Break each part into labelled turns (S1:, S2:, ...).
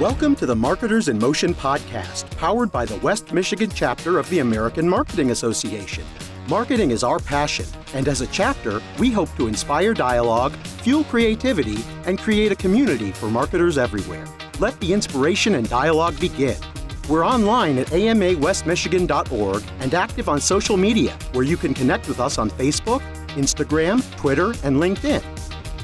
S1: Welcome to the Marketers in Motion podcast, powered by the West Michigan chapter of the American Marketing Association. Marketing is our passion, and as a chapter, we hope to inspire dialogue, fuel creativity, and create a community for marketers everywhere. Let the inspiration and dialogue begin. We're online at amawestmichigan.org and active on social media, where you can connect with us on Facebook, Instagram, Twitter, and LinkedIn.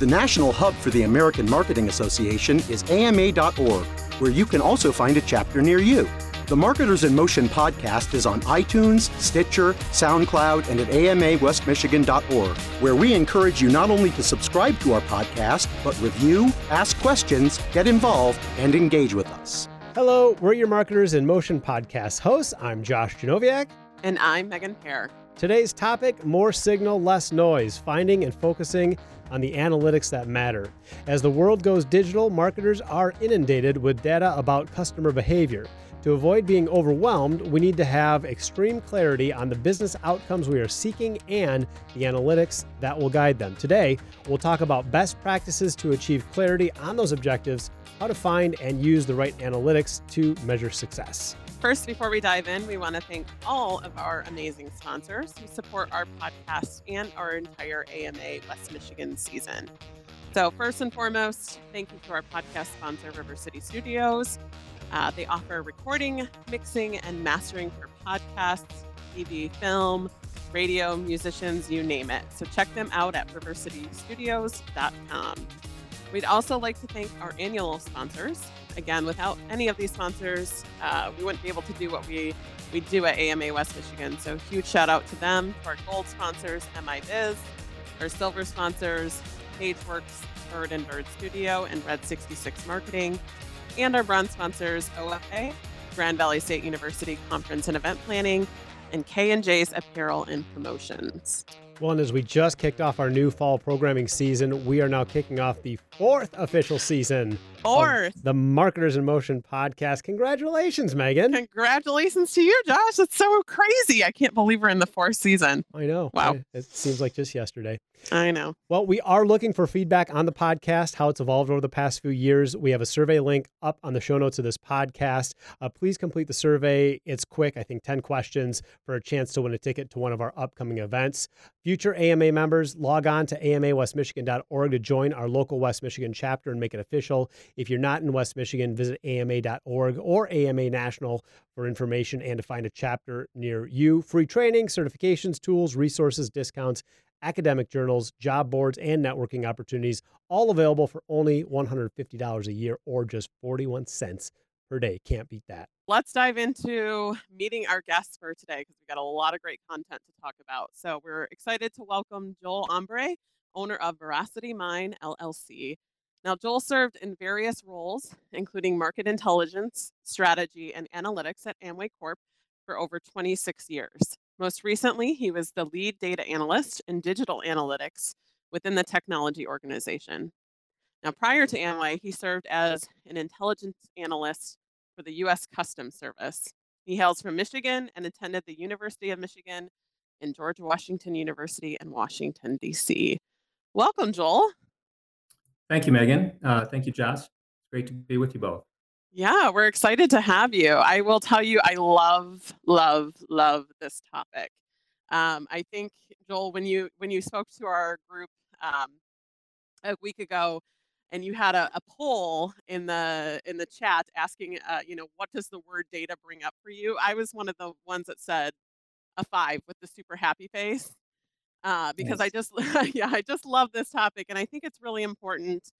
S1: The national hub for the American Marketing Association is ama.org, where you can also find a chapter near you. The Marketers in Motion podcast is on iTunes, Stitcher, SoundCloud, and at amawestmichigan.org, where we encourage you not only to subscribe to our podcast, but review, ask questions, get involved, and engage with us.
S2: Hello, we're your Marketers in Motion podcast hosts. I'm Josh Janowiak.
S3: And I'm Megan Hare.
S2: Today's topic more signal, less noise, finding and focusing on the analytics that matter. As the world goes digital, marketers are inundated with data about customer behavior. To avoid being overwhelmed, we need to have extreme clarity on the business outcomes we are seeking and the analytics that will guide them. Today, we'll talk about best practices to achieve clarity on those objectives, how to find and use the right analytics to measure success.
S3: First, before we dive in, we want to thank all of our amazing sponsors who support our podcast and our entire AMA West Michigan season. So, first and foremost, thank you to our podcast sponsor, River City Studios. Uh, they offer recording, mixing, and mastering for podcasts, TV, film, radio, musicians, you name it. So, check them out at rivercitystudios.com. We'd also like to thank our annual sponsors. Again, without any of these sponsors, uh, we wouldn't be able to do what we, we do at AMA West Michigan. So, huge shout out to them, to our gold sponsors, MI Biz, our silver sponsors, PageWorks, Bird and Bird Studio, and Red 66 Marketing, and our bronze sponsors, OFA, Grand Valley State University Conference and Event Planning, and K&J's Apparel and Promotions.
S2: Well, and as we just kicked off our new fall programming season, we are now kicking off the fourth official season.
S3: Fourth.
S2: The Marketers in Motion podcast. Congratulations, Megan.
S3: Congratulations to you, Josh. It's so crazy. I can't believe we're in the fourth season.
S2: I know.
S3: Wow.
S2: It seems like just yesterday.
S3: I know.
S2: Well, we are looking for feedback on the podcast, how it's evolved over the past few years. We have a survey link up on the show notes of this podcast. Uh, please complete the survey. It's quick, I think 10 questions for a chance to win a ticket to one of our upcoming events. Future AMA members, log on to amawestmichigan.org to join our local West Michigan chapter and make it official. If you're not in West Michigan, visit ama.org or AMA National for information and to find a chapter near you. Free training, certifications, tools, resources, discounts academic journals, job boards, and networking opportunities, all available for only $150 a year or just 41 cents per day. Can't beat that.
S3: Let's dive into meeting our guests for today because we've got a lot of great content to talk about. So we're excited to welcome Joel Ombre, owner of Veracity Mine LLC. Now, Joel served in various roles, including market intelligence, strategy, and analytics at Amway Corp for over 26 years. Most recently, he was the lead data analyst in digital analytics within the technology organization. Now, prior to Amway, he served as an intelligence analyst for the U.S. Customs Service. He hails from Michigan and attended the University of Michigan and George Washington University in Washington, D.C. Welcome, Joel.
S4: Thank you, Megan. Uh, thank you, Josh. It's great to be with you both.
S3: Yeah, we're excited to have you. I will tell you, I love, love, love this topic. Um, I think Joel, when you when you spoke to our group um, a week ago, and you had a, a, poll in the in the chat asking, uh, you know, what does the word data bring up for you? I was one of the ones that said a five with the super happy face uh, because yes. I just yeah I just love this topic, and I think it's really important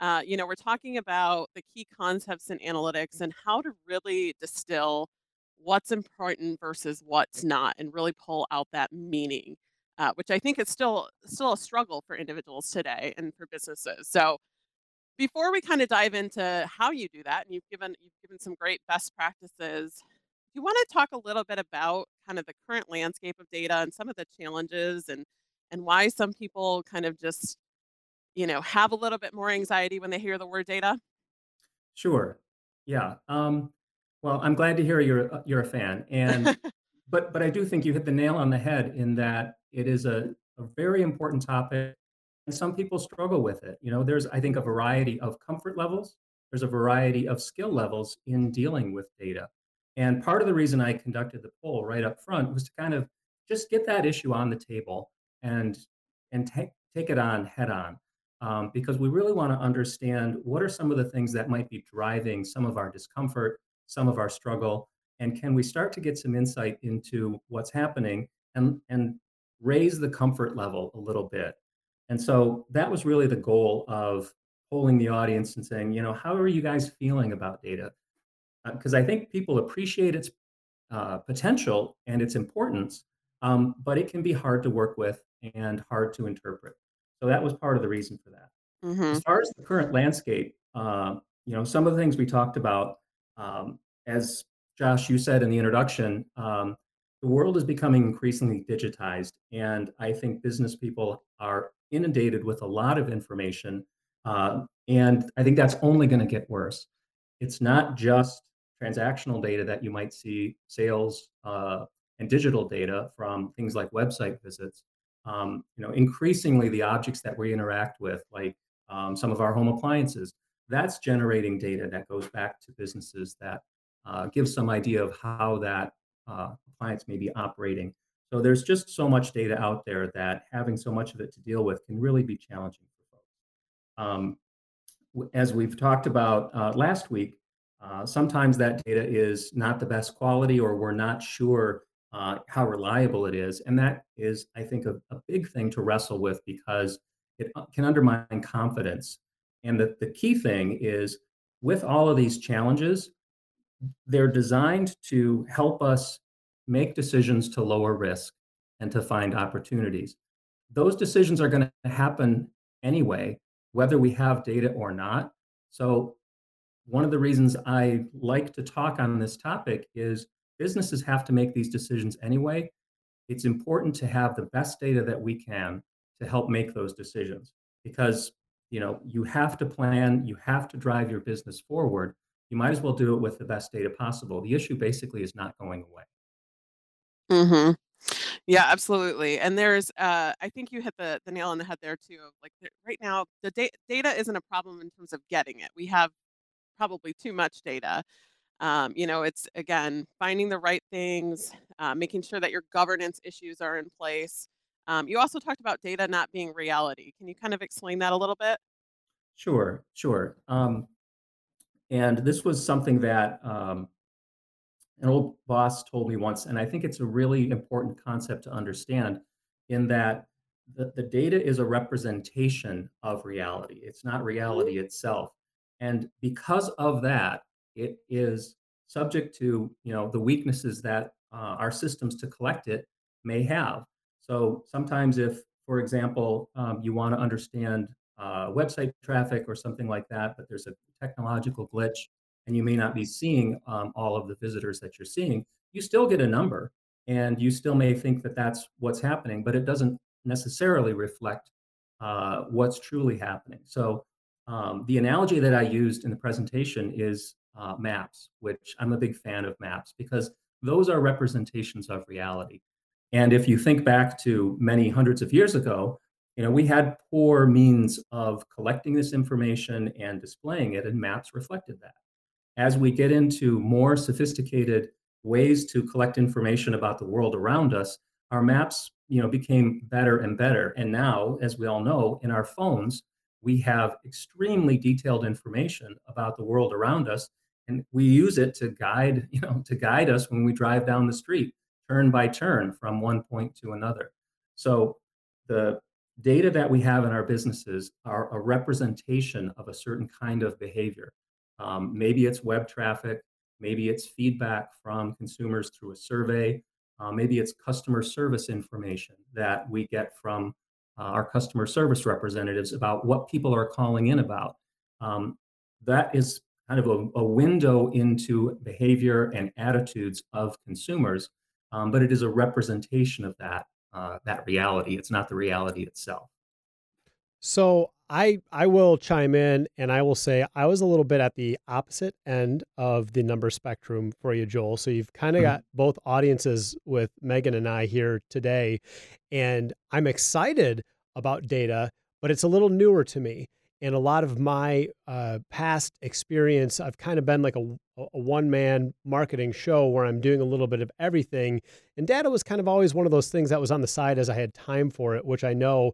S3: uh, you know, we're talking about the key concepts in analytics and how to really distill what's important versus what's not, and really pull out that meaning, uh, which I think is still still a struggle for individuals today and for businesses. So, before we kind of dive into how you do that, and you've given you've given some great best practices, do you want to talk a little bit about kind of the current landscape of data and some of the challenges and and why some people kind of just you know, have a little bit more anxiety when they hear the word data?
S4: Sure. Yeah. Um, well, I'm glad to hear you're uh, you're a fan, and but but I do think you hit the nail on the head in that it is a, a very important topic, and some people struggle with it. You know, there's I think a variety of comfort levels. there's a variety of skill levels in dealing with data. And part of the reason I conducted the poll right up front was to kind of just get that issue on the table and and take take it on head on. Um, because we really want to understand what are some of the things that might be driving some of our discomfort, some of our struggle, and can we start to get some insight into what's happening and and raise the comfort level a little bit. And so that was really the goal of polling the audience and saying, you know, how are you guys feeling about data? Because uh, I think people appreciate its uh, potential and its importance, um, but it can be hard to work with and hard to interpret. So that was part of the reason for that. Mm-hmm. As far as the current landscape, uh, you know, some of the things we talked about, um, as Josh, you said in the introduction, um, the world is becoming increasingly digitized, and I think business people are inundated with a lot of information, uh, and I think that's only going to get worse. It's not just transactional data that you might see, sales uh, and digital data from things like website visits. Um, you know, increasingly the objects that we interact with, like um, some of our home appliances, that's generating data that goes back to businesses that uh, gives some idea of how that uh, appliance may be operating. So there's just so much data out there that having so much of it to deal with can really be challenging for folks. Um, as we've talked about uh, last week, uh, sometimes that data is not the best quality or we're not sure uh, how reliable it is. And that is, I think, a, a, big thing to wrestle with because it uh, can undermine confidence. And the, the key thing is with all of these challenges, they're designed to help us make decisions to lower risk and to find opportunities. Those decisions are going to happen anyway, whether we have data or not. So, one of the reasons I like to talk on this topic is businesses have to make these decisions anyway. It's important to have the best data that we can to help make those decisions because you know you have to plan you have to drive your business forward you might as well do it with the best data possible. The issue basically is not going away.
S3: Mm-hmm. Yeah, absolutely. And there's, uh, I think you hit the, the nail on the head there too. Like right now, the da- data isn't a problem in terms of getting it. We have probably too much data. Um, you know, it's again finding the right things, uh, making sure that your governance issues are in place. Um, you also talked about data not being reality. Can you kind of explain that a little bit?
S4: Sure, sure. Um, and this was something that um, an old boss told me once, and I think it's a really important concept to understand in that the, the data is a representation of reality. It's not reality itself. And because of that, it is subject to you know the weaknesses that uh, our systems to collect it may have. So sometimes if, for example, um, you want to understand uh, website traffic or something like that, but there's a technological glitch and you may not be seeing um, all of the visitors that you're seeing, you still get a number and you still may think that that's what's happening, but it doesn't necessarily reflect uh, what's truly happening. So um, the analogy that I used in the presentation is uh, maps, which I'm a big fan of maps because those are representations of reality. And if you think back to many hundreds of years ago, you know, we had poor means of collecting this information and displaying it, and maps reflected that. As we get into more sophisticated ways to collect information about the world around us, our maps, you know, became better and better. And now, as we all know, in our phones, we have extremely detailed information about the world around us, and we use it to guide, you know, to guide us when we drive down the street, turn by turn from one point to another. So the data that we have in our businesses are a representation of a certain kind of behavior. Um, maybe it's web traffic, maybe it's feedback from consumers through a survey, uh, maybe it's customer service information that we get from uh, our customer service representatives about what people are calling in about. Um, that is kind of a, a, window into behavior and attitudes of consumers, um, but it is a representation of that uh, that reality. It's not the reality itself.
S2: So I I will chime in and I will say I was a little bit at the opposite end of the number spectrum for you, Joel. So you've kind of mm-hmm. got both audiences with Megan and I here today, and I'm excited about data, but it's a little newer to me. And a lot of my uh, past experience, I've kind of been like a, a one man marketing show where I'm doing a little bit of everything. And data was kind of always one of those things that was on the side as I had time for it, which I know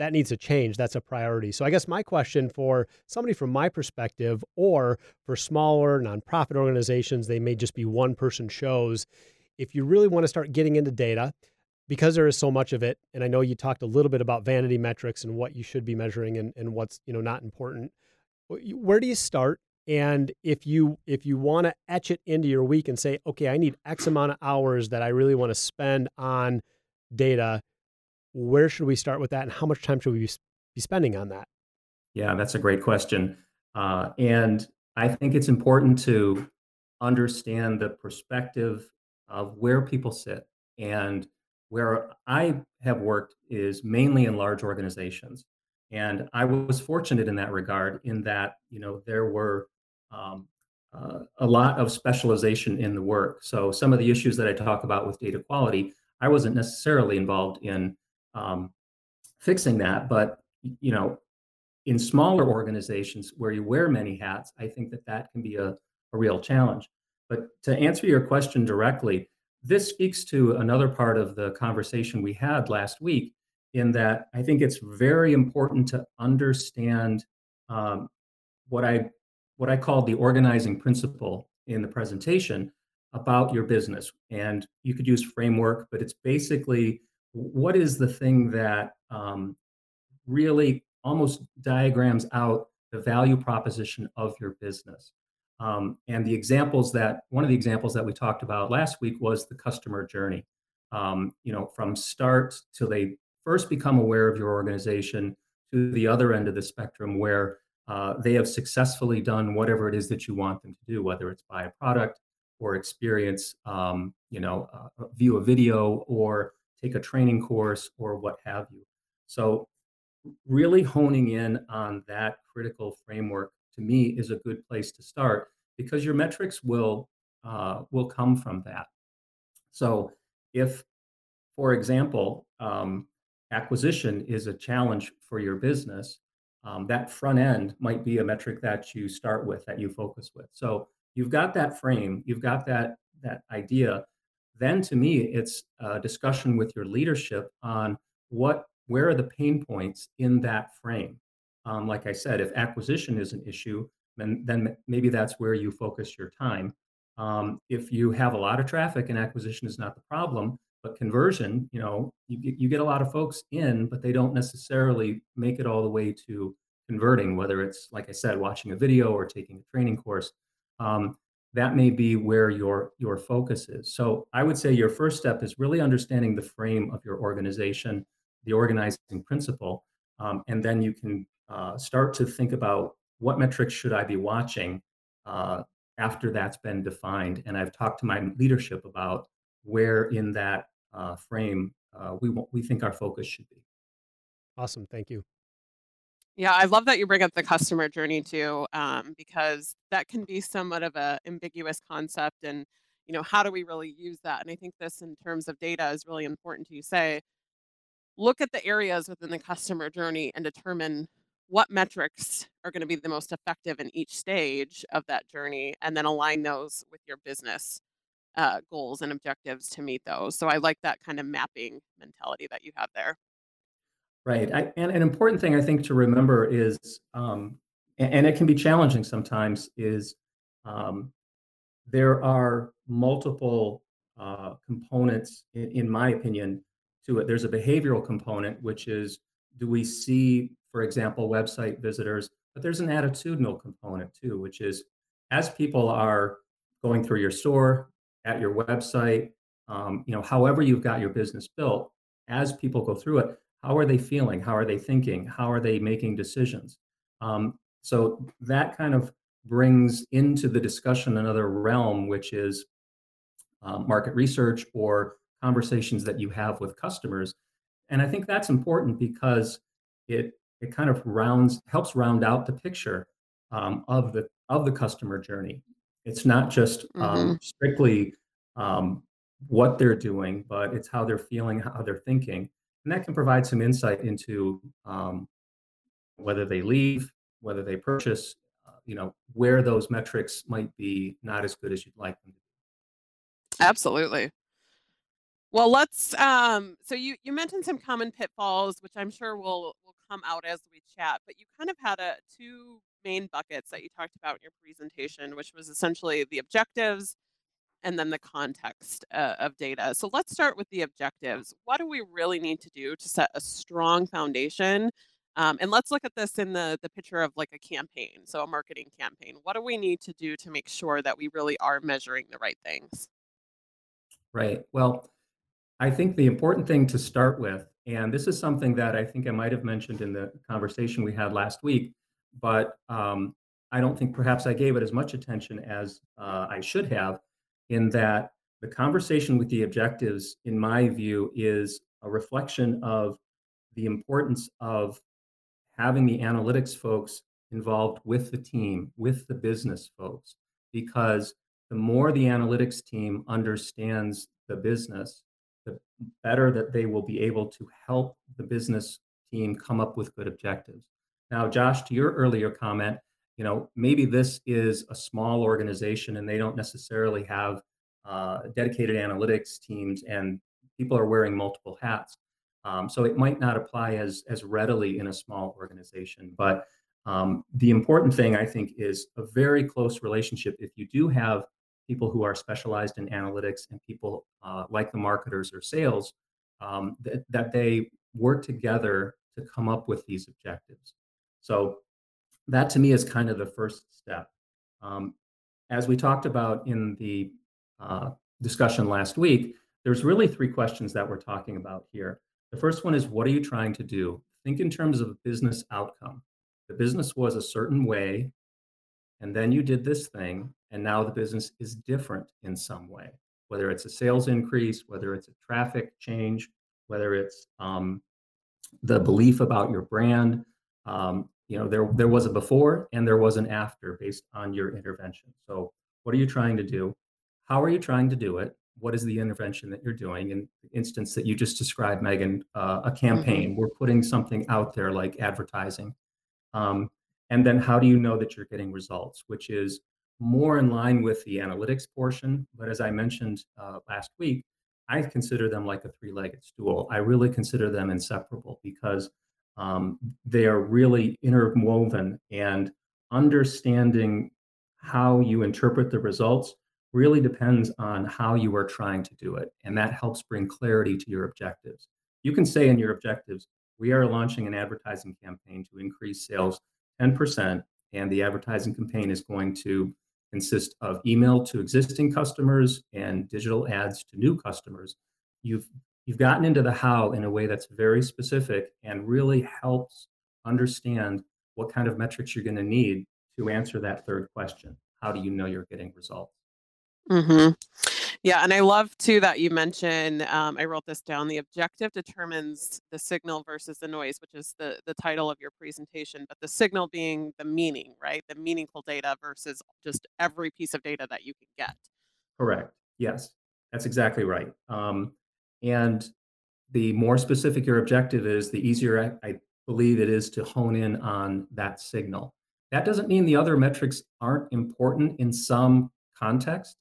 S2: that needs to change. That's a priority. So I guess my question for somebody from my perspective, or for smaller nonprofit organizations, they may just be one person shows. If you really want to start getting into data, because there is so much of it, and I know you talked a little bit about vanity metrics and what you should be measuring and, and what's you know not important. Where do you start? And if you if you want to etch it into your week and say, okay, I need X amount of hours that I really want to spend on data, where should we start with that and how much time should we be spending on that?
S4: Yeah that's a great question. Uh, and i think it's important to understand the perspective of where people sit and where i have worked is mainly in large organizations and i was fortunate in that regard in that you know there were um, uh, a lot of specialization in the work. So some of the issues that i talk about with data quality i wasn't necessarily involved in um, fixing that. But you know, in smaller organizations where you wear many hats, I think that that can be a, a real challenge. But to answer your question directly, this speaks to another part of the conversation we had last week, in that I think it's very important to understand um, what I what I call the organizing principle in the presentation about your business. And you could use framework, but it's basically what is the thing that um, really almost diagrams out the value proposition of your business? Um, and the examples that one of the examples that we talked about last week was the customer journey. Um, you know, from start till they first become aware of your organization to the other end of the spectrum where uh, they have successfully done whatever it is that you want them to do, whether it's buy a product or experience, um, you know, uh, view a video or take a training course, or what have you. So, really honing in on that critical framework to me is a good place to start because your metrics will uh, will come from that. So, if, for example, um, acquisition is a challenge for your business, um, that front end might be a metric that you start with, that you focus with. So you've got that frame, you've got that that idea then to me it's a discussion with your leadership on what where are the pain points in that frame? Um, like i said if acquisition is an issue then then maybe that's where you focus your time. Um, if you have a lot of traffic and acquisition is not the problem but conversion you know you, you get a lot of folks in but they don't necessarily make it all the way to converting whether it's like i said watching a video or taking a training course. Um, that may be where your your focus is. So i would say your first step is really understanding the frame of your organization the organizing principle um, and then you can uh, start to think about what metrics should i be watching uh, after that's been defined. And i've talked to my leadership about where in that uh, frame uh, we we think our focus should be.
S2: Awesome. Thank you
S3: yeah, I love that you bring up the customer journey too, um, because that can be somewhat of a ambiguous concept. And you know, how do we really use that? And I think this, in terms of data, is really important to say. Look at the areas within the customer journey and determine what metrics are going to be the most effective in each stage of that journey, and then align those with your business uh, goals and objectives to meet those. So I like that kind of mapping mentality that you have there.
S4: Right. I, and an important thing I think to remember is, um, and, and, it can be challenging sometimes, is um, there are multiple uh, components, in, in, my opinion, to it. There's a behavioral component, which is do we see, for example, website visitors? But there's an attitudinal component too, which is as people are going through your store, at your website, um, you know, however you've got your business built, as people go through it, how are they feeling? How are they thinking? How are they making decisions? Um, so that kind of brings into the discussion another realm which is uh, market research or conversations that you have with customers. And i think that's important because it it kind of rounds helps round out the picture um, of the of the customer journey. It's not just um, mm-hmm. strictly um, what they're doing but it's how they're feeling how they're thinking and that can provide some insight into um, whether they leave, whether they purchase, uh, you know, where those metrics might be not as good as you'd like them to be.
S3: Absolutely. Well, let's. Um, so you you mentioned some common pitfalls, which I'm sure will will come out as we chat. But you kind of had a two main buckets that you talked about in your presentation, which was essentially the objectives and then the context uh, of data. So let's start with the objectives. What do we really need to do to set a strong foundation? Um, and let's look at this in the the picture of like a campaign, so a marketing campaign. What do we need to do to make sure that we really are measuring the right things?
S4: Right. Well, I think the important thing to start with, and this is something that I think I might have mentioned in the conversation we had last week, but um, I don't think perhaps I gave it as much attention as uh, I should have, in that the conversation with the objectives, in my view, is a reflection of the importance of having the analytics folks involved with the team, with the business folks, because the more the analytics team understands the business, the better that they will be able to help the business team come up with good objectives. Now, Josh, to your earlier comment, you know, maybe this is a small organization and they don't necessarily have uh, dedicated analytics teams and people are wearing multiple hats. Um, so it might not apply as as readily in a small organization. But um, the important thing I think is a very close relationship. If you do have people who are specialized in analytics and people uh, like the marketers or sales, um, that, that they work together to come up with these objectives. So that to me is kind of the first step. Um, as we talked about in the uh, discussion last week, there's really three questions that we're talking about here. The first one is what are you trying to do? Think in terms of a business outcome. The business was a certain way, and then you did this thing, and now the business is different in some way, whether it's a sales increase, whether it's a traffic change, whether it's um, the belief about your brand. Um, you know, there there was a before and there was an after based on your intervention. So, what are you trying to do? How are you trying to do it? what is the intervention that you're doing in the instance that you just described megan uh, a campaign mm-hmm. we're putting something out there like advertising um, and then how do you know that you're getting results which is more in line with the analytics portion but as i mentioned uh, last week i consider them like a three-legged stool i really consider them inseparable because um, they are really interwoven and understanding how you interpret the results really depends on how you are trying to do it. And that helps bring clarity to your objectives. You can say in your objectives, we are launching an advertising campaign to increase sales 10%, and the advertising campaign is going to consist of email to existing customers and digital ads to new customers. You've you've gotten into the how in a way that's very specific and really helps understand what kind of metrics you're going to need to answer that third question. How do you know you're getting results?
S3: Mm-hmm. Yeah, and I love too that you mentioned. Um, I wrote this down. The objective determines the signal versus the noise, which is the the title of your presentation. But the signal being the meaning, right? The meaningful data versus just every piece of data that you can get.
S4: Correct. Yes, that's exactly right. Um, and the more specific your objective is, the easier I, I believe it is to hone in on that signal. That doesn't mean the other metrics aren't important in some context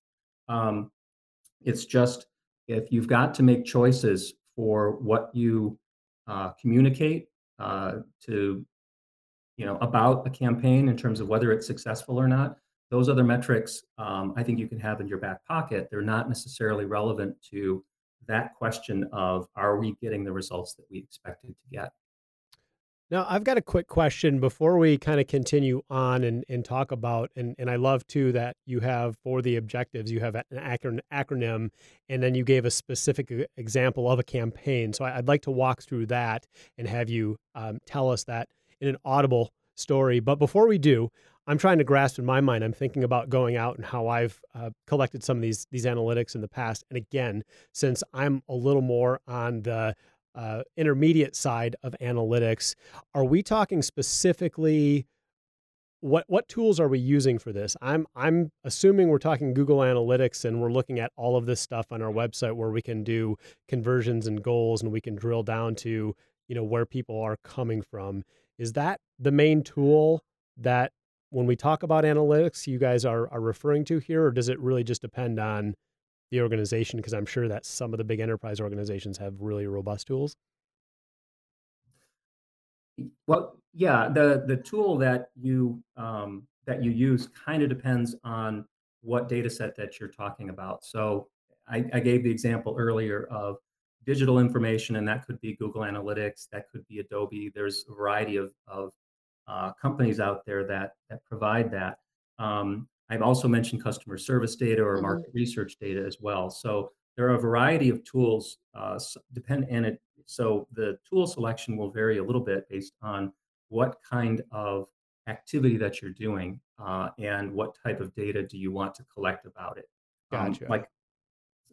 S4: um, it's just if you've got to make choices for what you uh, communicate uh, to, you know, about a campaign in terms of whether it's successful or not, those other metrics um, I think you can have in your back pocket. They're not necessarily relevant to that question of are we getting the results that we expected to get.
S2: Now, I've got a quick question before we kind of continue on and, and talk about, and, and I love too that you have for the objectives, you have an acronym, and then you gave a specific example of a campaign. So I'd like to walk through that and have you um, tell us that in an audible story. But before we do, I'm trying to grasp in my mind. I'm thinking about going out and how I've uh, collected some of these these analytics in the past. And again, since I'm a little more on the uh, intermediate side of analytics. Are we talking specifically? What what tools are we using for this? I'm I'm assuming we're talking Google Analytics and we're looking at all of this stuff on our website where we can do conversions and goals and we can drill down to you know where people are coming from. Is that the main tool that when we talk about analytics, you guys are, are referring to here, or does it really just depend on the organization? Because I'm sure that some of the big enterprise organizations have really robust tools.
S4: Well, yeah, the the tool that you um, that you use kind of depends on what data set that you're talking about. So I, I gave the example earlier of digital information, and that could be Google Analytics, that could be Adobe. There's a variety of, of uh, companies out there that that provide that. Um, I've also mentioned customer service data or mm-hmm. market research data as well. So there are a variety of tools. Uh, depend and it so the tool selection will vary a little bit based on what kind of activity that you're doing uh, and what type of data do you want to collect about it.
S2: Um, gotcha.
S4: Like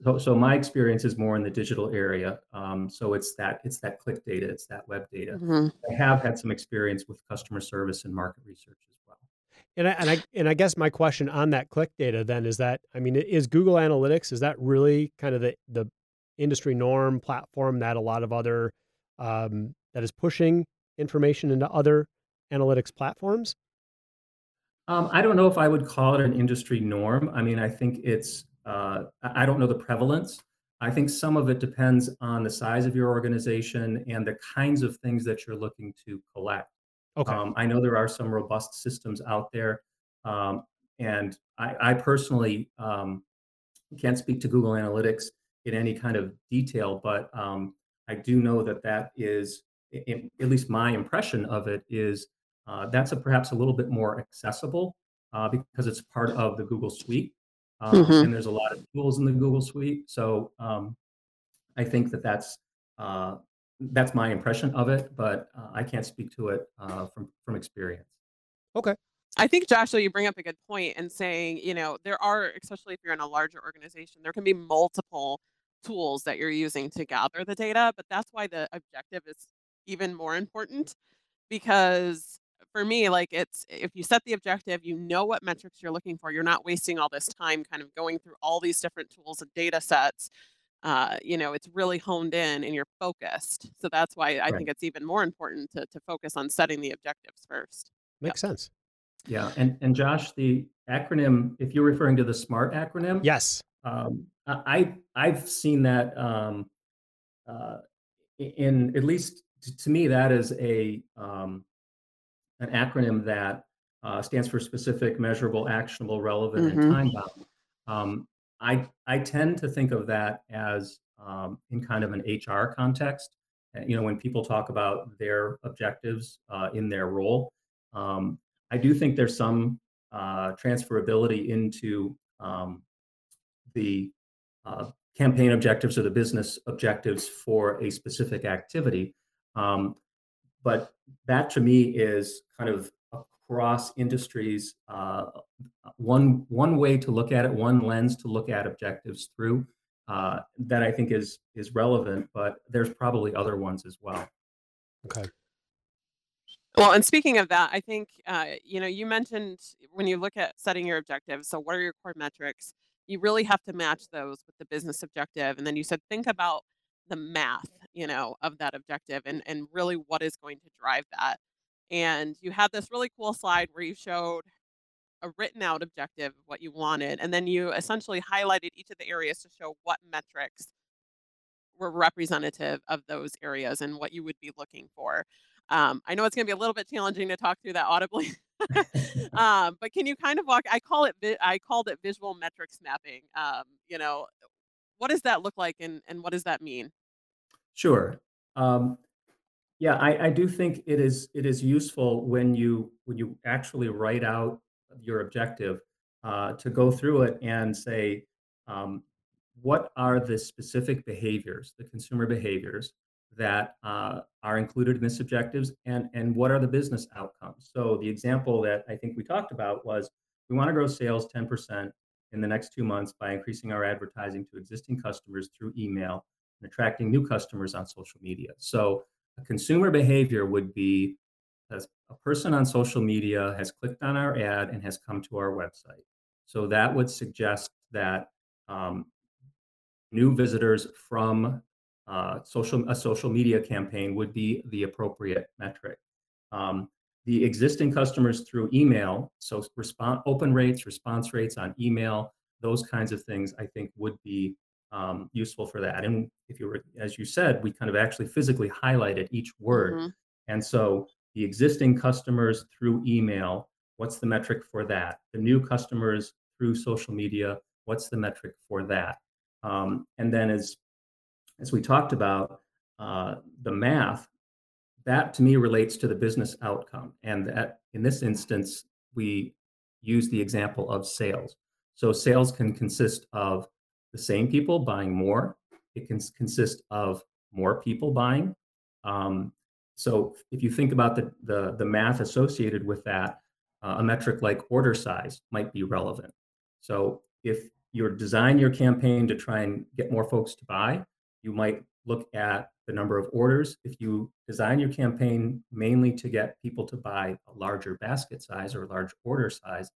S4: so, so my experience is more in the digital area. Um, so it's that it's that click data, it's that web data. Mm-hmm. I have had some experience with customer service and market research as well.
S2: And I, and I and I guess my question on that click data then is that I mean is Google Analytics is that really kind of the the industry norm platform that a lot of other um, that is pushing information into other analytics platforms?
S4: Um, I don't know if I would call it an industry norm. I mean, I think it's uh, I don't know the prevalence. I think some of it depends on the size of your organization and the kinds of things that you're looking to collect.
S2: Okay.
S4: Um, I know there are some robust systems out there, um, and I, I personally um, can't speak to Google Analytics in any kind of detail, but um, I do know that that is, in, at least my impression of it is, uh, that's a, perhaps a little bit more accessible uh, because it's part of the Google Suite. Um, mm-hmm. And there's a lot of tools in the Google Suite. So um, I think that that's uh, that's my impression of it, but uh, I can't speak to it uh, from from experience.
S2: Okay.
S3: I think Joshua, you bring up a good point in saying, you know, there are, especially if you're in a larger organization, there can be multiple tools that you're using to gather the data, but that's why the objective is even more important because for me, like it's if you set the objective, you know what metrics you're looking for. You're not wasting all this time kind of going through all these different tools and data sets. Uh, you know, it's really honed in and you're focused. So that's why I right. think it's even more important to, to focus on setting the objectives first.
S2: Makes yep. sense.
S4: Yeah. And and Josh, the acronym, if you're referring to the SMART acronym,
S2: yes.
S4: Um, I I've seen that um, uh, in at least to me that is a um, an acronym that uh, stands for specific, measurable, actionable, relevant, mm-hmm. and time bound. Um, I I tend to think of that as um, in kind of an HR context. Uh, you know, when people talk about their objectives uh, in their role, um, I do think there's some uh, transferability into um, the uh, campaign objectives or the business objectives for a specific activity. Um, but that to me is kind of across industries uh, one one way to look at it one lens to look at objectives through uh, that i think is is relevant but there's probably other ones as well.
S2: Okay.
S3: Well and speaking of that i think uh, you know you mentioned when you look at setting your objectives so what are your core metrics? You really have to match those with the business objective and then you said think about the math, you know, of that objective and and really what is going to drive that. And you had this really cool slide where you showed a written out objective of what you wanted and then you essentially highlighted each of the areas to show what metrics were representative of those areas and what you would be looking for. Um, I know it's going to be a little bit challenging to talk through that audibly, um, but can you kind of walk? I call it I called it visual metrics mapping. Um, you know, what does that look like and, and what does that mean?
S4: Sure. Um, yeah, I, I do think it is it is useful when you when you actually write out your objective uh, to go through it and say um, what are the specific behaviors, the consumer behaviors that uh, are included in this objectives, and and what are the business outcomes. So the example that I think we talked about was we want to grow sales 10% in the next two months by increasing our advertising to existing customers through email and attracting new customers on social media. So a consumer behavior would be as a person on social media has clicked on our ad and has come to our website. So that would suggest that um, new visitors from uh, social a social media campaign would be the appropriate metric. Um, the existing customers through email, so respond, open rates, response rates on email, those kinds of things, I think would be um, useful for that. And if you were, as you said, we kind of actually physically highlighted each word. Mm-hmm. And so the existing customers through email, what's the metric for that? The new customers through social media, what's the metric for that? Um, and then as as we talked about, uh, the math, that to me relates to the business outcome. And that in this instance, we use the example of sales. So sales can consist of the same people buying more. It can consist of more people buying. Um, so if you think about the, the, the math associated with that, uh, a metric like order size might be relevant. So if you're design your campaign to try and get more folks to buy, you might look at the number of orders. If you design your campaign mainly to get people to buy a larger basket size or a large order size,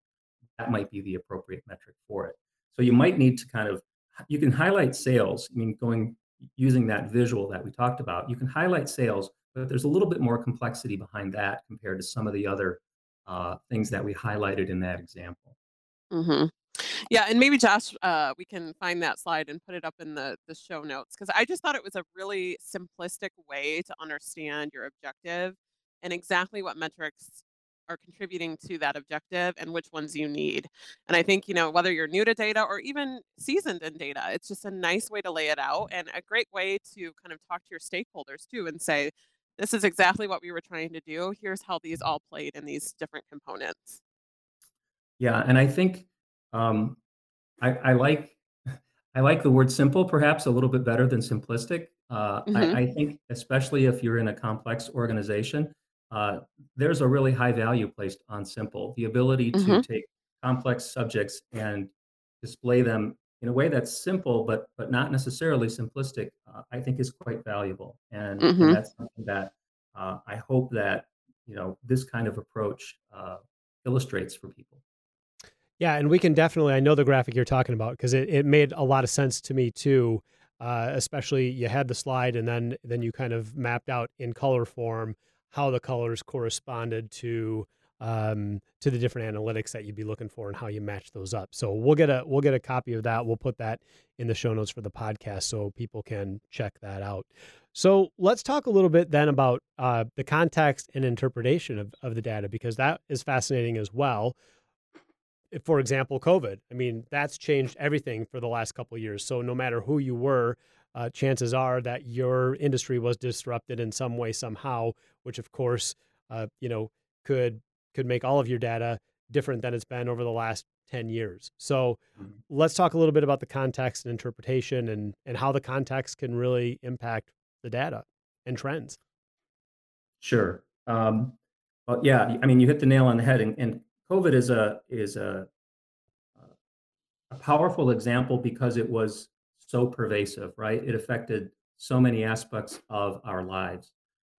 S4: that might be the appropriate metric for it. So you might need to kind of you can highlight sales. I mean, going using that visual that we talked about, you can highlight sales, but there's a little bit more complexity behind that compared to some of the other uh, things that we highlighted in that example.
S3: Mm-hmm. Yeah, and maybe Josh, uh, we can find that slide and put it up in the the show notes because I just thought it was a really simplistic way to understand your objective and exactly what metrics are contributing to that objective and which ones you need. And I think, you know, whether you're new to data or even seasoned in data, it's just a nice way to lay it out and a great way to kind of talk to your stakeholders too and say, this is exactly what we were trying to do. Here's how these all played in these different components.
S4: Yeah, and I think um, I, I, like I like the word simple perhaps a little bit better than simplistic. Uh, mm-hmm. I, I, think especially if you're in a complex organization, uh, there's a really high value placed on simple. The ability to mm-hmm. take complex subjects and display them in a way that's simple but but not necessarily simplistic, uh, I think is quite valuable, and, mm-hmm. and that's something that uh, I hope that you know this kind of approach uh, illustrates for people.
S2: Yeah, and we can definitely. I know the graphic you're talking about because it, it made a lot of sense to me too. Uh, especially you had the slide and then then you kind of mapped out in color form how the colors corresponded to um, to the different analytics that you'd be looking for and how you match those up. So we'll get a we'll get a copy of that. We'll put that in the show notes for the podcast so people can check that out. So let's talk a little bit then about uh, the context and interpretation of, of the data because that is fascinating as well for example, COVID. I mean, that's changed everything for the last couple years. So no matter who you were, uh, chances are that your industry was disrupted in some way somehow, which of course, uh, you know, could could make all of your data different than it's been over the last 10 years. So mm-hmm. let's talk a little bit about the context and interpretation and and how the context can really impact the data and trends.
S4: Sure. Um, well, yeah, I mean, you hit the nail on the head, and, and COVID is a is a a powerful example because it was so pervasive, right? It affected so many aspects of our lives,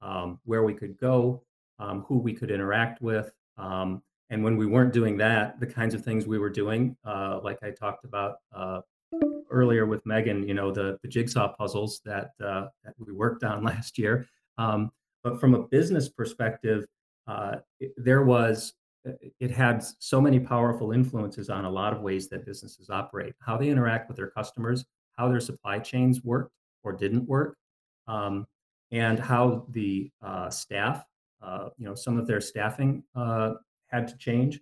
S4: um, where we could go, um, who we could interact with, um, and when we weren't doing that, the kinds of things we were doing, uh, like I talked about uh, earlier with Megan, you know, the the jigsaw puzzles that uh, that we worked on last year. Um, but from a business perspective, uh, it, there was it had so many powerful influences on a lot of ways that businesses operate, how they interact with their customers, how their supply chains worked or didn't work, um, and how the uh, staff, uh, you know, some of their staffing uh, had to change,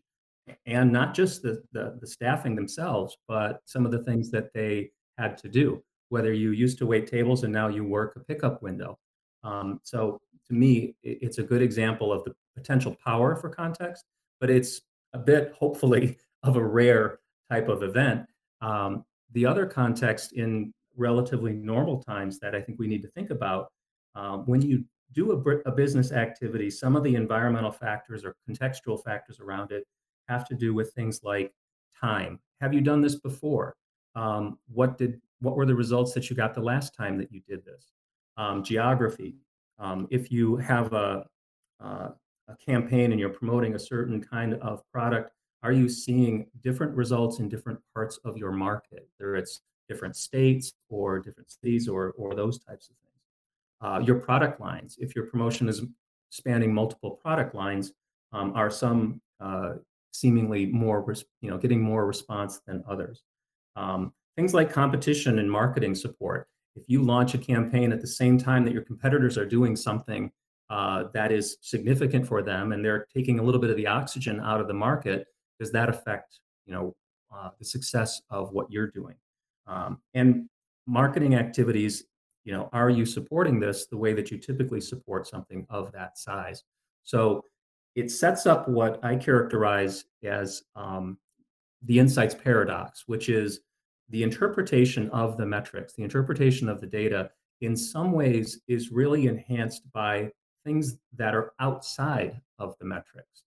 S4: and not just the, the, the staffing themselves, but some of the things that they had to do. Whether you used to wait tables and now you work a pickup window. Um, so to me, it's a good example of the potential power for context but it's a bit, hopefully, of a rare type of event. Um, the other context in relatively normal times that I think we need to think about um, when you do a, a, business activity, some of the environmental factors or contextual factors around it have to do with things like time. Have you done this before? Um, what did what were the results that you got the last time that you did this? Um, geography. Um, if you have a, uh, a campaign and you're promoting a certain kind of product, are you seeing different results in different parts of your market, whether it's different states or different cities or, or those types of things? Uh, your product lines, if your promotion is spanning multiple product lines, um, are some uh, seemingly more, you know, getting more response than others. Um, things like competition and marketing support. If you launch a campaign at the same time that your competitors are doing something uh, that is significant for them, and they're taking a little bit of the oxygen out of the market, does that affect, you know, uh, the success of what you're doing? Um, and marketing activities, you know, are you supporting this the way that you typically support something of that size? So it sets up what I characterize as um, the insights paradox, which is the interpretation of the metrics, the interpretation of the data, in some ways is really enhanced by things that are outside of the metrics.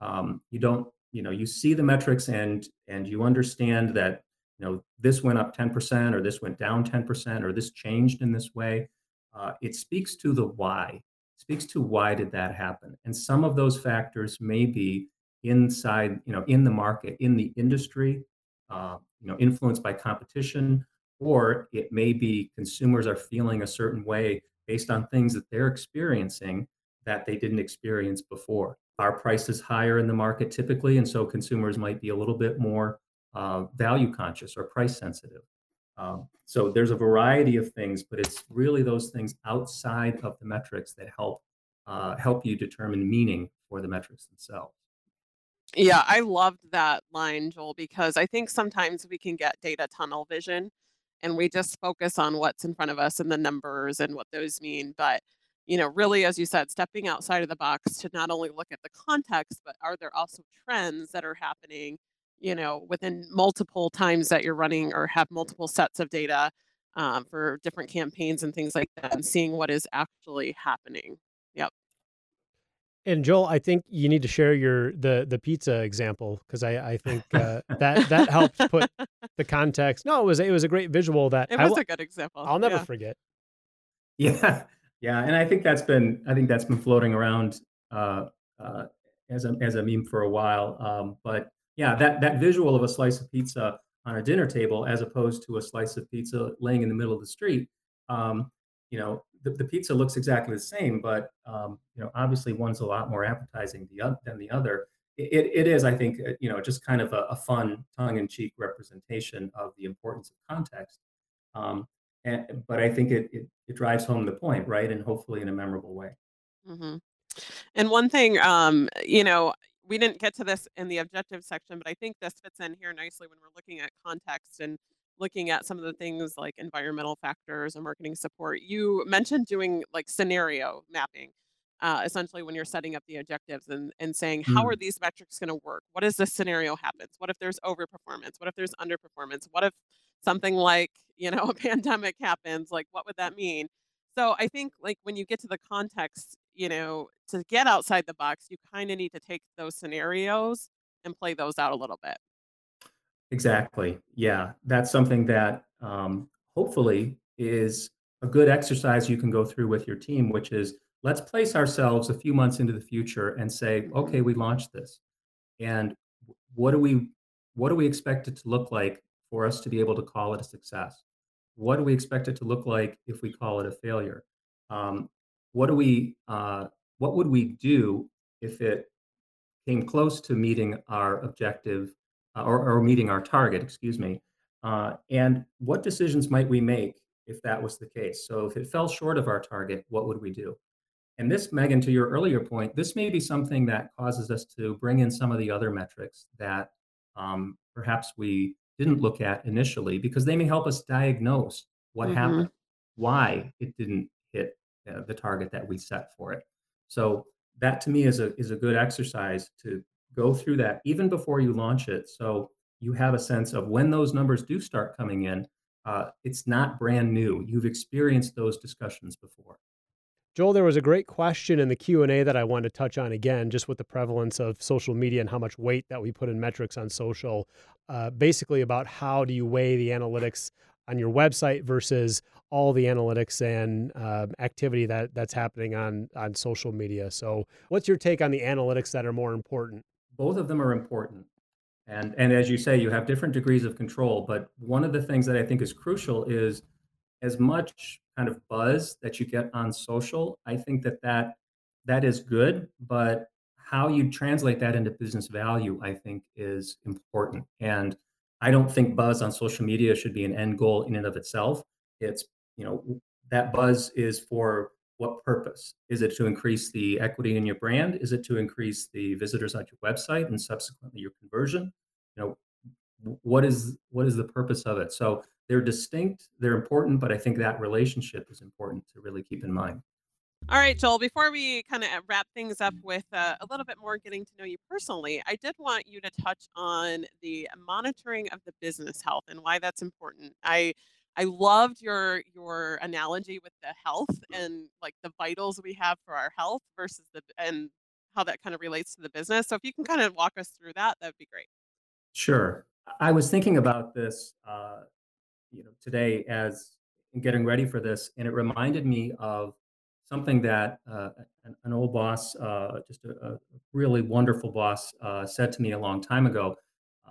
S4: Um, you don't, you know, you see the metrics and and you understand that, you know, this went up 10% or this went down 10% or this changed in this way. Uh, it speaks to the why speaks to why did that happen and some of those factors may be inside you know in the market in the industry uh, you know influenced by competition or it may be consumers are feeling a certain way based on things that they're experiencing that they didn't experience before our price is higher in the market typically and so consumers might be a little bit more uh, value conscious or price sensitive um, so there's a variety of things, but it's really those things outside of the metrics that help uh, help you determine meaning for the metrics themselves.
S3: Yeah, I loved that line, Joel, because I think sometimes we can get data tunnel vision and we just focus on what's in front of us and the numbers and what those mean. But, you know, really, as you said, stepping outside of the box to not only look at the context, but are there also trends that are happening you know, within multiple times that you're running or have multiple sets of data um, for different campaigns and things like that, and seeing what is actually happening. Yep.
S2: And Joel, I think you need to share your the the pizza example because I I think uh, that that helps put the context. No, it was it was a great visual that
S3: it was a good example.
S2: I'll never yeah. forget.
S4: Yeah, yeah, and I think that's been I think that's been floating around uh, uh, as a as a meme for a while. Um, but yeah, that that visual of a slice of pizza on a dinner table as opposed to a slice of pizza laying in the middle of the street. Um, you know, the, the, pizza looks exactly the same, but um, you know, obviously one's a lot more appetizing than the other. It, it is, I think, uh, you know, just kind of a, a fun, tongue-in-cheek representation of the importance of context. Um, and, but I think it, it, it drives home the point, right, and hopefully in a memorable way.
S3: Mm-hmm. And one thing, um, you know, we didn't get to this in the objective section, but I think this fits in here nicely when we're looking at context and looking at some of the things like environmental factors and marketing support. You mentioned doing like scenario mapping, uh, essentially when you're setting up the objectives and, and saying, how are mm. these metrics going to work? What is the scenario happens? What if there's overperformance? What if there's underperformance? What if something like, you know, a pandemic happens? Like, what would that mean? So I think like when you get to the context, you know, to get outside the box, you kind of need to take those scenarios and play those out a little bit.
S4: Exactly. Yeah, that's something that um, hopefully is a good exercise you can go through with your team, which is let's place ourselves a few months into the future and say, okay, we launched this, and what do we what do we expect it to look like for us to be able to call it a success? What do we expect it to look like if we call it a failure? Um, what do we uh, what would we do if it came close to meeting our objective uh, or, or, meeting our target excuse me uh, and what decisions might we make if that was the case so if it fell short of our target what would we do and this megan to your earlier point this may be something that causes us to bring in some of the other metrics that um, perhaps we didn't look at initially because they may help us diagnose what mm-hmm. happened why it didn't hit uh, the target that we set for it. So that to me is a is a good exercise to go through that even before you launch it. So you have a sense of when those numbers do start coming in. Uh, it's not brand new. You've experienced those discussions before.
S2: Joel, there was a great question in the Q&A that I wanted to touch on again, just with the prevalence of social media and how much weight that we put in metrics on social, uh, basically about how do you weigh the analytics on your website versus all the analytics and uh, activity that that's happening on on social media. So, what's your take on the analytics that are more important?
S4: Both of them are important, and and as you say, you have different degrees of control. But one of the things that I think is crucial is as much kind of buzz that you get on social. I think that that that is good, but how you translate that into business value, I think, is important. And I don't think buzz on social media should be an end goal in and of itself. It's, you know, that buzz is for what purpose? Is it to increase the equity in your brand? Is it to increase the visitors on your website and subsequently your conversion? You know, what is what is the purpose of it? So they're distinct, they're important, but I think that relationship is important to really keep in mind.
S3: All right, Joel, before we kind of wrap things up with uh, a little bit more getting to know you personally, I did want you to touch on the monitoring of the business health and why that's important. I I loved your your analogy with the health and like the vitals we have for our health versus the and how that kind of relates to the business. So if you can kind of walk us through that, that would be great.
S4: Sure. I was thinking about this, uh, you know, today as getting ready for this, and it reminded me of something that uh, an, an, old boss, uh, just a, a, really wonderful boss, uh, said to me a long time ago.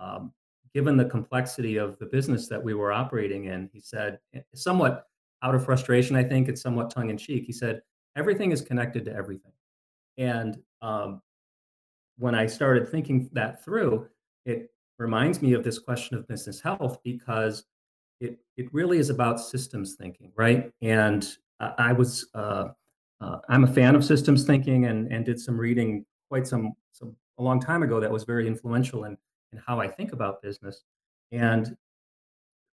S4: Um, given the complexity of the business that we were operating in, he said, eh, somewhat out of frustration, I think, and somewhat tongue in cheek, he said, everything is connected to everything. And um, when I started thinking that through, it reminds me of this question of business health because it, it really is about systems thinking, right? And I was, uh, uh, I'm a fan of systems thinking and, and did some reading quite some, some a long time ago that was very influential in in how I think about business. And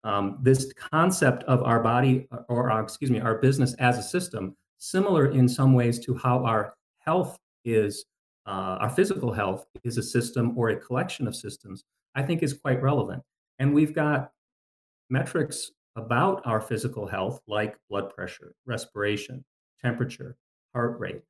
S4: um, this concept of our body, or uh, excuse me, our business as a system, similar in some ways to how our health is, uh, our physical health is a system or a collection of systems, I think is quite relevant. And we've got metrics about our physical health, like blood pressure, respiration, temperature, heart rate.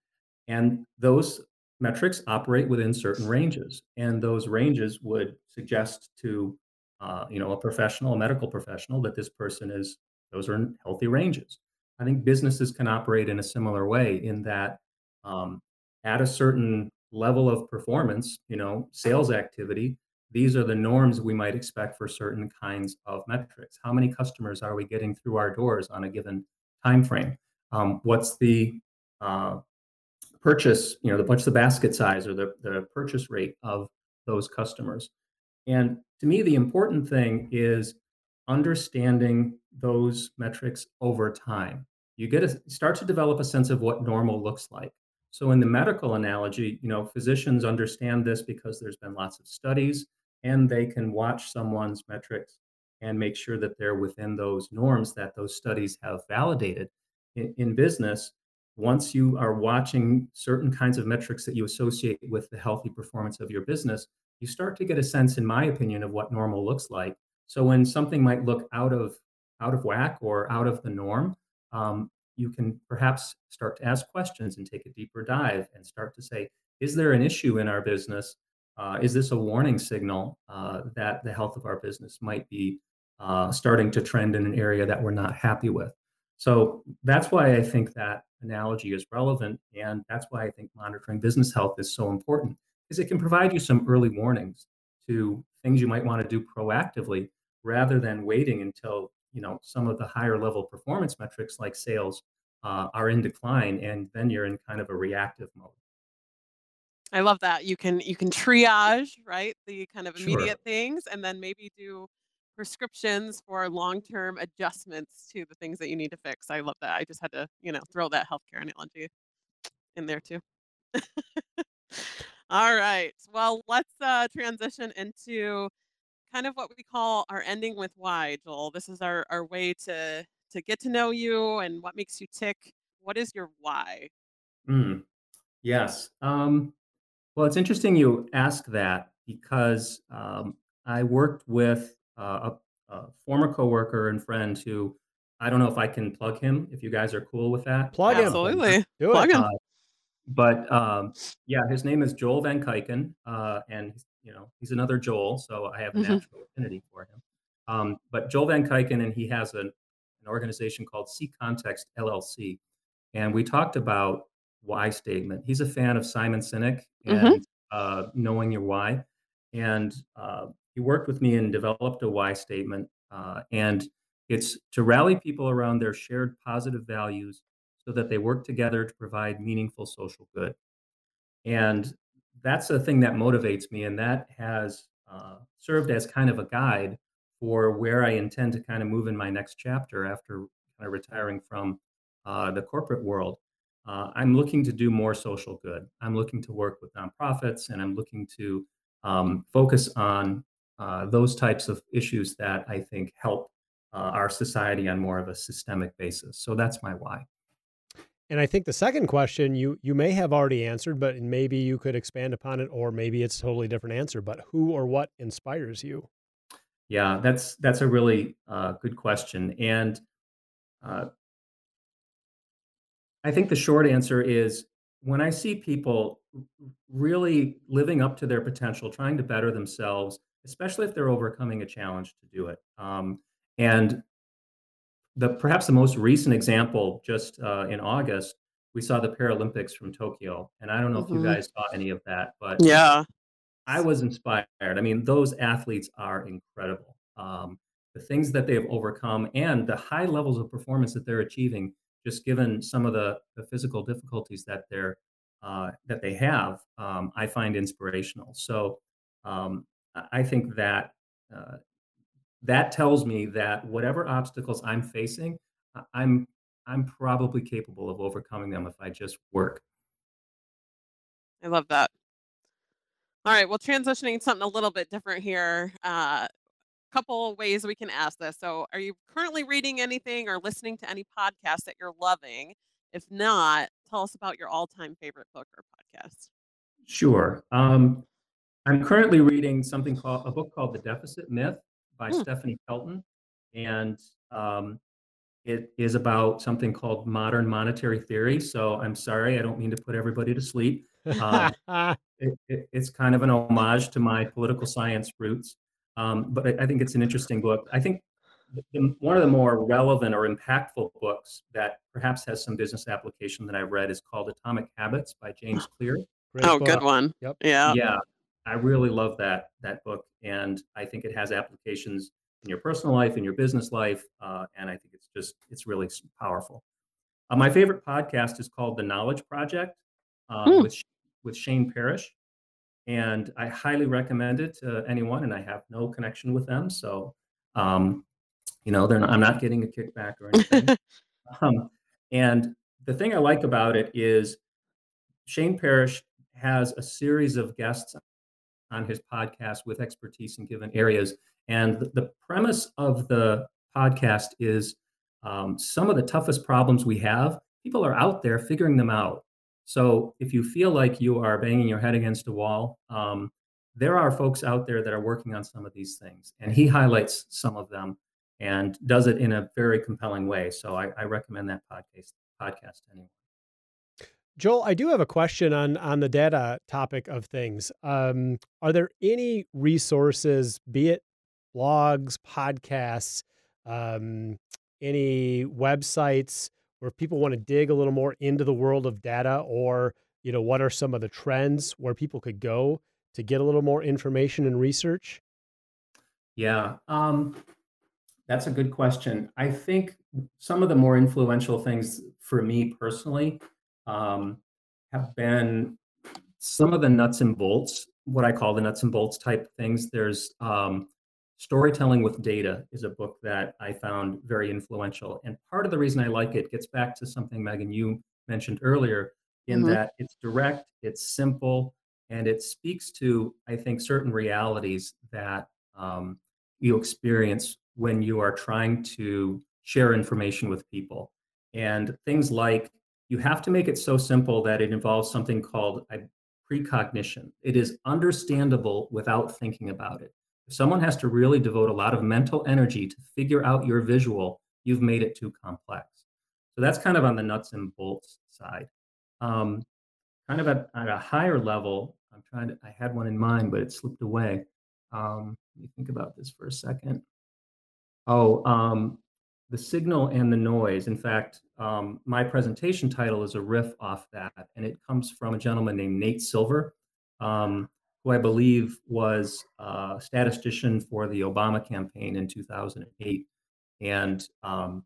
S4: And those metrics operate within certain ranges, and those ranges would suggest to uh, you know a professional, a medical professional, that this person is those are healthy ranges. I think businesses can operate in a similar way in that um, at a certain level of performance, you know, sales activity, these are the norms we might expect for certain kinds of metrics. How many customers are we getting through our doors on a given time frame? Um, what's the uh, purchase, you know, the, what's the basket size or the, the purchase rate of those customers. And to me, the important thing is understanding those metrics over time. You get to start to develop a sense of what normal looks like. So in the medical analogy, you know, physicians understand this because there's been lots of studies and they can watch someone's metrics and make sure that they're within those norms that those studies have validated. In, in business, once you are watching certain kinds of metrics that you associate with the healthy performance of your business, you start to get a sense, in my opinion, of what normal looks like. So when something might look out of out of whack or out of the norm, um, you can perhaps start to ask questions and take a deeper dive and start to say, is there an issue in our business? Uh, is this a warning signal uh, that the health of our business might be uh, starting to trend in an area that we're not happy with? So that's why I think that analogy is relevant. And that's why I think monitoring business health is so important, is it can provide you some early warnings to things you might want to do proactively rather than waiting until you know some of the higher level performance metrics like sales uh, are in decline and then you're in kind of a reactive mode
S3: i love that you can you can triage right the kind of immediate sure. things and then maybe do prescriptions for long-term adjustments to the things that you need to fix. I love that. I just had to, you know, throw that healthcare analogy in there too. All right. Well, let's uh, transition into kind of what we call our ending with why, Joel. This is our, our way to to get to know you and what makes you tick. What is your why?
S4: Mm, yes. Um, well, it's interesting you ask that because um, I worked with uh, a, a, former coworker and friend who I don't know if I can plug him. If you guys are cool with that,
S2: plug him.
S3: Absolutely, do plug it. him. Uh,
S4: but um, yeah, his name is Joel Van Kuiken, uh, and you know he's another Joel, so I have a mm-hmm. natural affinity for him. Um, but Joel Van Kuiken, and he has an, an organization called C Context LLC, and we talked about why statement. He's a fan of Simon Sinek and mm-hmm. uh, knowing your why, and uh, he worked with me and developed a why statement. Uh, and it's to rally people around their shared positive values so that they work together to provide meaningful social good. And that's a thing that motivates me, and that has uh, served as kind of a guide for where I intend to kind of move in my next chapter after kind of retiring from uh, the corporate world. Uh, I'm looking to do more social good. I'm looking to work with nonprofits, and I'm looking to um, focus on uh, those types of issues that I think help uh, our society on more of a systemic basis. So that's my why.
S2: And I think the second question you you may have already answered, but maybe you could expand upon it, or maybe it's a totally different answer. But who or what inspires you?
S4: Yeah, that's that's a really uh, good question, and uh, I think the short answer is when I see people really living up to their potential, trying to better themselves, especially if they're overcoming a challenge to do it. Um, and the perhaps the most recent example, just uh, in August, we saw the Paralympics from Tokyo, and I don't know mm-hmm. if you mm-hmm. guys saw any of that, but
S3: yeah,
S4: I was inspired. I mean, those athletes are incredible. Um, the things that they've overcome and the high levels of performance that they're achieving, just given some of the, the physical difficulties that they're uh, that they have, um, I find inspirational. So um, I think that uh, that tells me that whatever obstacles I'm facing, I'm I'm probably capable of overcoming them if I just work.
S3: I love that. All right, well, transitioning something a little bit different here. Uh, couple ways we can ask this. So, are you currently reading anything or listening to any podcast that you're loving? If not, tell us about your all-time favorite book or podcast.
S4: Sure. Um, I'm currently reading something called a book called The Deficit Myth by hmm. Stephanie Kelton, and um, it is about something called modern monetary theory. So I'm sorry, I don't mean to put everybody to sleep. Um, it, it, it's kind of an homage to my political science roots, um, but I, I, think it's an interesting book. I think the, one of the more relevant or impactful books that perhaps has some business application that I read is called Atomic Habits by James Clear.
S3: Great oh, book. good one. Yep. Yeah.
S4: Yeah. I really love that that book, and I think it has applications in your personal life, in your business life, uh, and I think it's just it's really powerful. Uh, my favorite podcast is called The Knowledge Project uh, mm. with with Shane Parrish, and I highly recommend it to anyone. And I have no connection with them, so um, you know, not, I'm not getting a kickback or anything. um, and the thing I like about it is Shane Parrish has a series of guests on his podcast with expertise in given areas. And the premise of the podcast is um, some of the toughest problems we have, people are out there figuring them out. So if you feel like you are banging your head against a wall, um, there are folks out there that are working on some of these things. And he highlights some of them and does it in a very compelling way. So I, I recommend that podcast podcast anyone.
S2: Joel, I do have a question on on the data topic of things. Um, are there any resources, be it blogs, podcasts, um, any websites where people want to dig a little more into the world of data, or you know, what are some of the trends where people could go to get a little more information and research?
S4: Yeah, um, that's a good question. I think some of the more influential things for me personally um, have been some of the nuts and bolts, what I call the nuts and bolts type things. There's um, Storytelling with Data is a book that I found very influential. And part of the reason I like it gets back to something, Megan, you mentioned earlier, in mm-hmm. that it's direct, it's simple, and it speaks to, I think, certain realities that um, you experience when you are trying to share information with people. And things like you have to make it so simple that it involves something called precognition. It is understandable without thinking about it. If someone has to really devote a lot of mental energy to figure out your visual, you've made it too complex. So that's kind of on the nuts and bolts side. Um, kind of at, at, a higher level, I'm trying to, I had one in mind, but it slipped away. Um, let me think about this for a second. Oh, um, the signal and the noise. In fact, um, my presentation title is a riff off that, and it comes from a gentleman named Nate Silver, um, who I believe was a statistician for the Obama campaign in 2008. And um,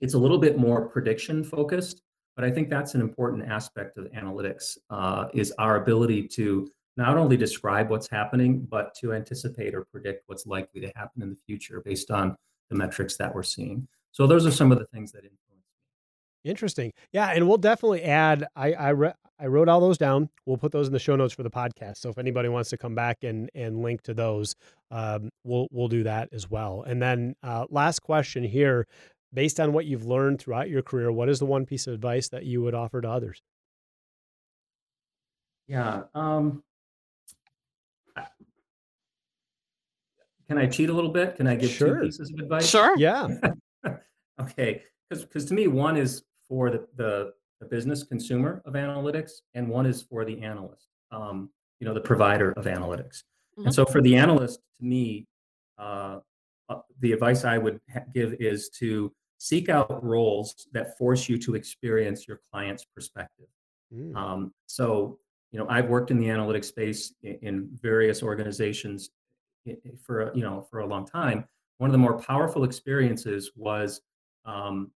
S4: it's a little bit more prediction focused. But I think that's an important aspect of analytics uh, is our ability to not only describe what's happening, but to anticipate or predict what's likely to happen in the future based on the metrics that we're seeing. So those are some of the things that influence.
S2: Interesting. Yeah, and we'll definitely add. I I, re- I wrote all those down. We'll put those in the show notes for the podcast. So if anybody wants to come back and and link to those, um, we'll we'll do that as well. And then uh, last question here, based on what you've learned throughout your career, what is the one piece of advice that you would offer to others?
S4: Yeah. Um, can I cheat a little bit? Can I give
S2: sure.
S4: two pieces of advice?
S3: Sure.
S2: Yeah.
S4: okay. Because because to me, one is for the, the, the business consumer of analytics, and one is for the analyst, um, you know, the provider of analytics. Mm-hmm. And so for the analyst, to me, uh, uh, the advice I would ha- give is to seek out roles that force you to experience your client's perspective. Mm. Um, so, you know, I've worked in the analytics space in, in various organizations for you know for a long time. One of the more powerful experiences was um,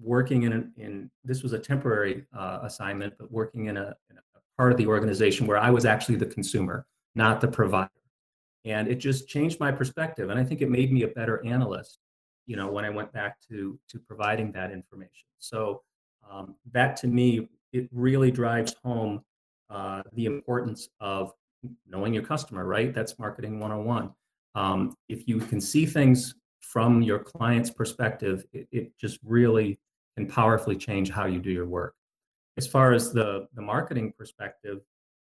S4: working in, a, in this was a temporary uh, assignment, but working in a, in a, part of the organization where I was actually the consumer, not the provider. And it just changed my perspective. And I think it made me a better analyst, you know, when I went back to, to providing that information. So um, that to me, it really drives home uh, the importance of knowing your customer, right? That's marketing 101. Um, if you can see things from your client's perspective, it, it just really can powerfully change how you do your work. As far as the, the marketing perspective,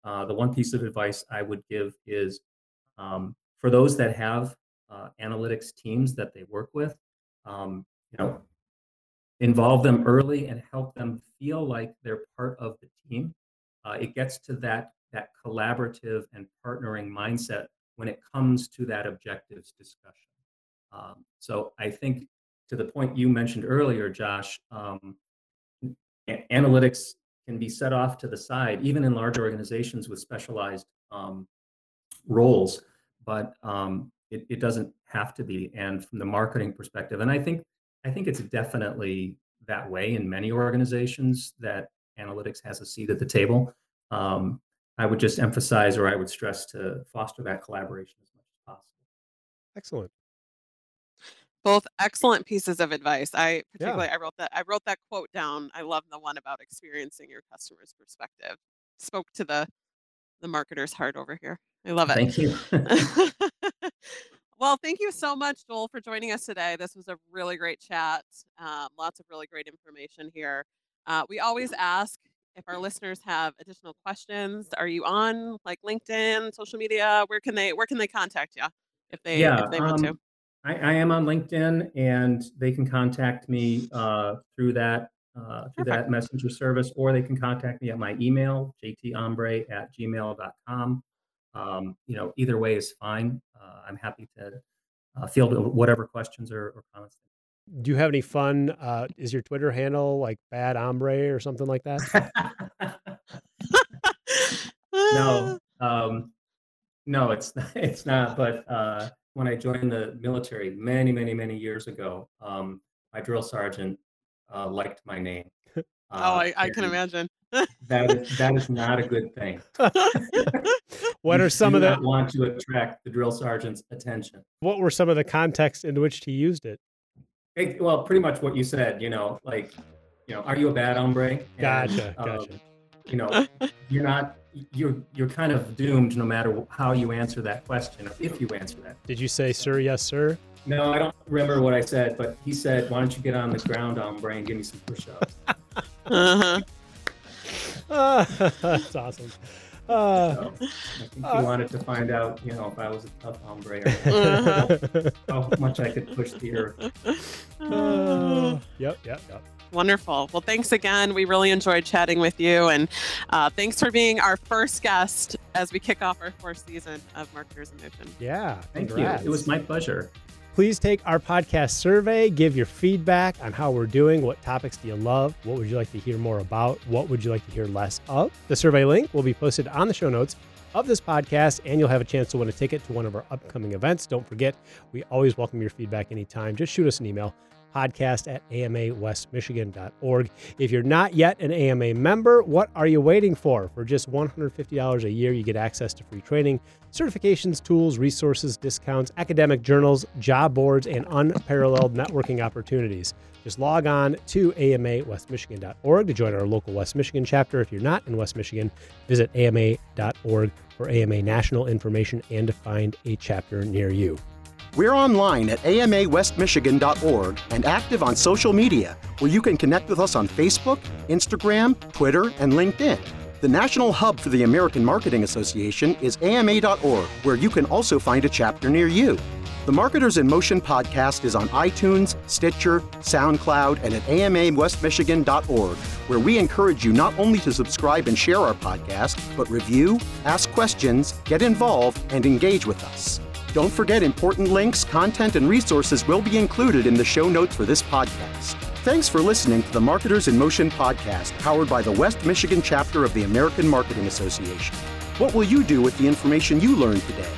S4: uh, the one piece of advice I would give is um, for those that have uh, analytics teams that they work with, um, you know, involve them early and help them feel like they're part of the team. Uh, it gets to that that collaborative and partnering mindset when it comes to that objectives discussion. Um, so I think to the point you mentioned earlier, Josh, um, a- analytics can be set off to the side, even in large organizations with specialized um, roles, but um, it, it, doesn't have to be. And from the marketing perspective, and I think I think it's definitely that way in many organizations that analytics has a seat at the table. Um, I would just emphasize, or I would stress to foster that collaboration as much as possible.
S2: Excellent
S3: both excellent pieces of advice. I particularly yeah. I wrote that I wrote that quote down. I love the one about experiencing your customer's perspective. Spoke to the the marketer's heart over here. I love it.
S4: Thank you.
S3: well, thank you so much, Joel, for joining us today. This was a really great chat. Um, lots of really great information here. Uh, we always ask if our listeners have additional questions. Are you on like LinkedIn, social media? Where can they where can they contact you if they
S4: yeah,
S3: if they want
S4: um,
S3: to?
S4: I, I, am on LinkedIn, and they can contact me uh, through that uh, through that messenger service, or they can contact me at my email, jtombre at gmail.com. Um, you know, either way is fine. Uh, I'm happy to uh, field whatever questions or, or, comments.
S2: Do you have any fun? Uh, is your Twitter handle like Bad Hombre or something like that?
S4: no, um, no, it's not, it's not. But uh, when I joined the military many, many, many years ago, um, my drill sergeant uh, liked my name.
S3: Uh, oh, I, I can imagine.
S4: that is that is not a good thing.
S2: what are some of the
S4: want to attract the drill sergeant's attention?
S2: What were some of the contexts in which he used it?
S4: it well, pretty much what you said. You know, like, you know, are you a bad hombre? And,
S2: gotcha, um, gotcha.
S4: You know, you're not you're you're kind of doomed no matter how you answer that question or if you answer that.
S2: Did you say sir? Yes, sir.
S4: No, I don't remember what I said, but he said, "Why don't you get on the ground, hombre, and give me some push-ups?"
S3: uh-huh.
S2: that's awesome. Uh,
S4: so, I think uh, he wanted to find out, you know, if I was a tough hombre or uh-huh. how much I could push the earth.
S2: Uh, yep, yep, yep.
S3: Wonderful. Well, thanks again. We really enjoyed chatting with you. And uh, thanks for being our first guest as we kick off our fourth season of Marketers in Motion.
S2: Yeah.
S4: Thank congrats. you. It was my pleasure.
S2: Please take our podcast survey, give your feedback on how we're doing. What topics do you love? What would you like to hear more about? What would you like to hear less of? The survey link will be posted on the show notes of this podcast, and you'll have a chance to win a ticket to one of our upcoming events. Don't forget, we always welcome your feedback anytime. Just shoot us an email podcast at amawestmichigan.org. If you're not yet an AMA member, what are you waiting for? For just $150 a year, you get access to free training, certifications, tools, resources, discounts, academic journals, job boards, and unparalleled networking opportunities. Just log on to amawestmichigan.org to join our local West Michigan chapter. If you're not in West Michigan, visit ama.org for AMA national information and to find a chapter near you.
S1: We're online at amawestmichigan.org and active on social media, where you can connect with us on Facebook, Instagram, Twitter, and LinkedIn. The national hub for the American Marketing Association is ama.org, where you can also find a chapter near you. The Marketers in Motion podcast is on iTunes, Stitcher, SoundCloud, and at amawestmichigan.org, where we encourage you not only to subscribe and share our podcast, but review, ask questions, get involved, and engage with us. Don't forget important links, content, and resources will be included in the show notes for this podcast. Thanks for listening to the Marketers in Motion podcast, powered by the West Michigan chapter of the American Marketing Association. What will you do with the information you learned today?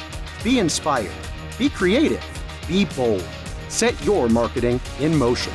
S1: Be inspired, be creative, be bold. Set your marketing in motion.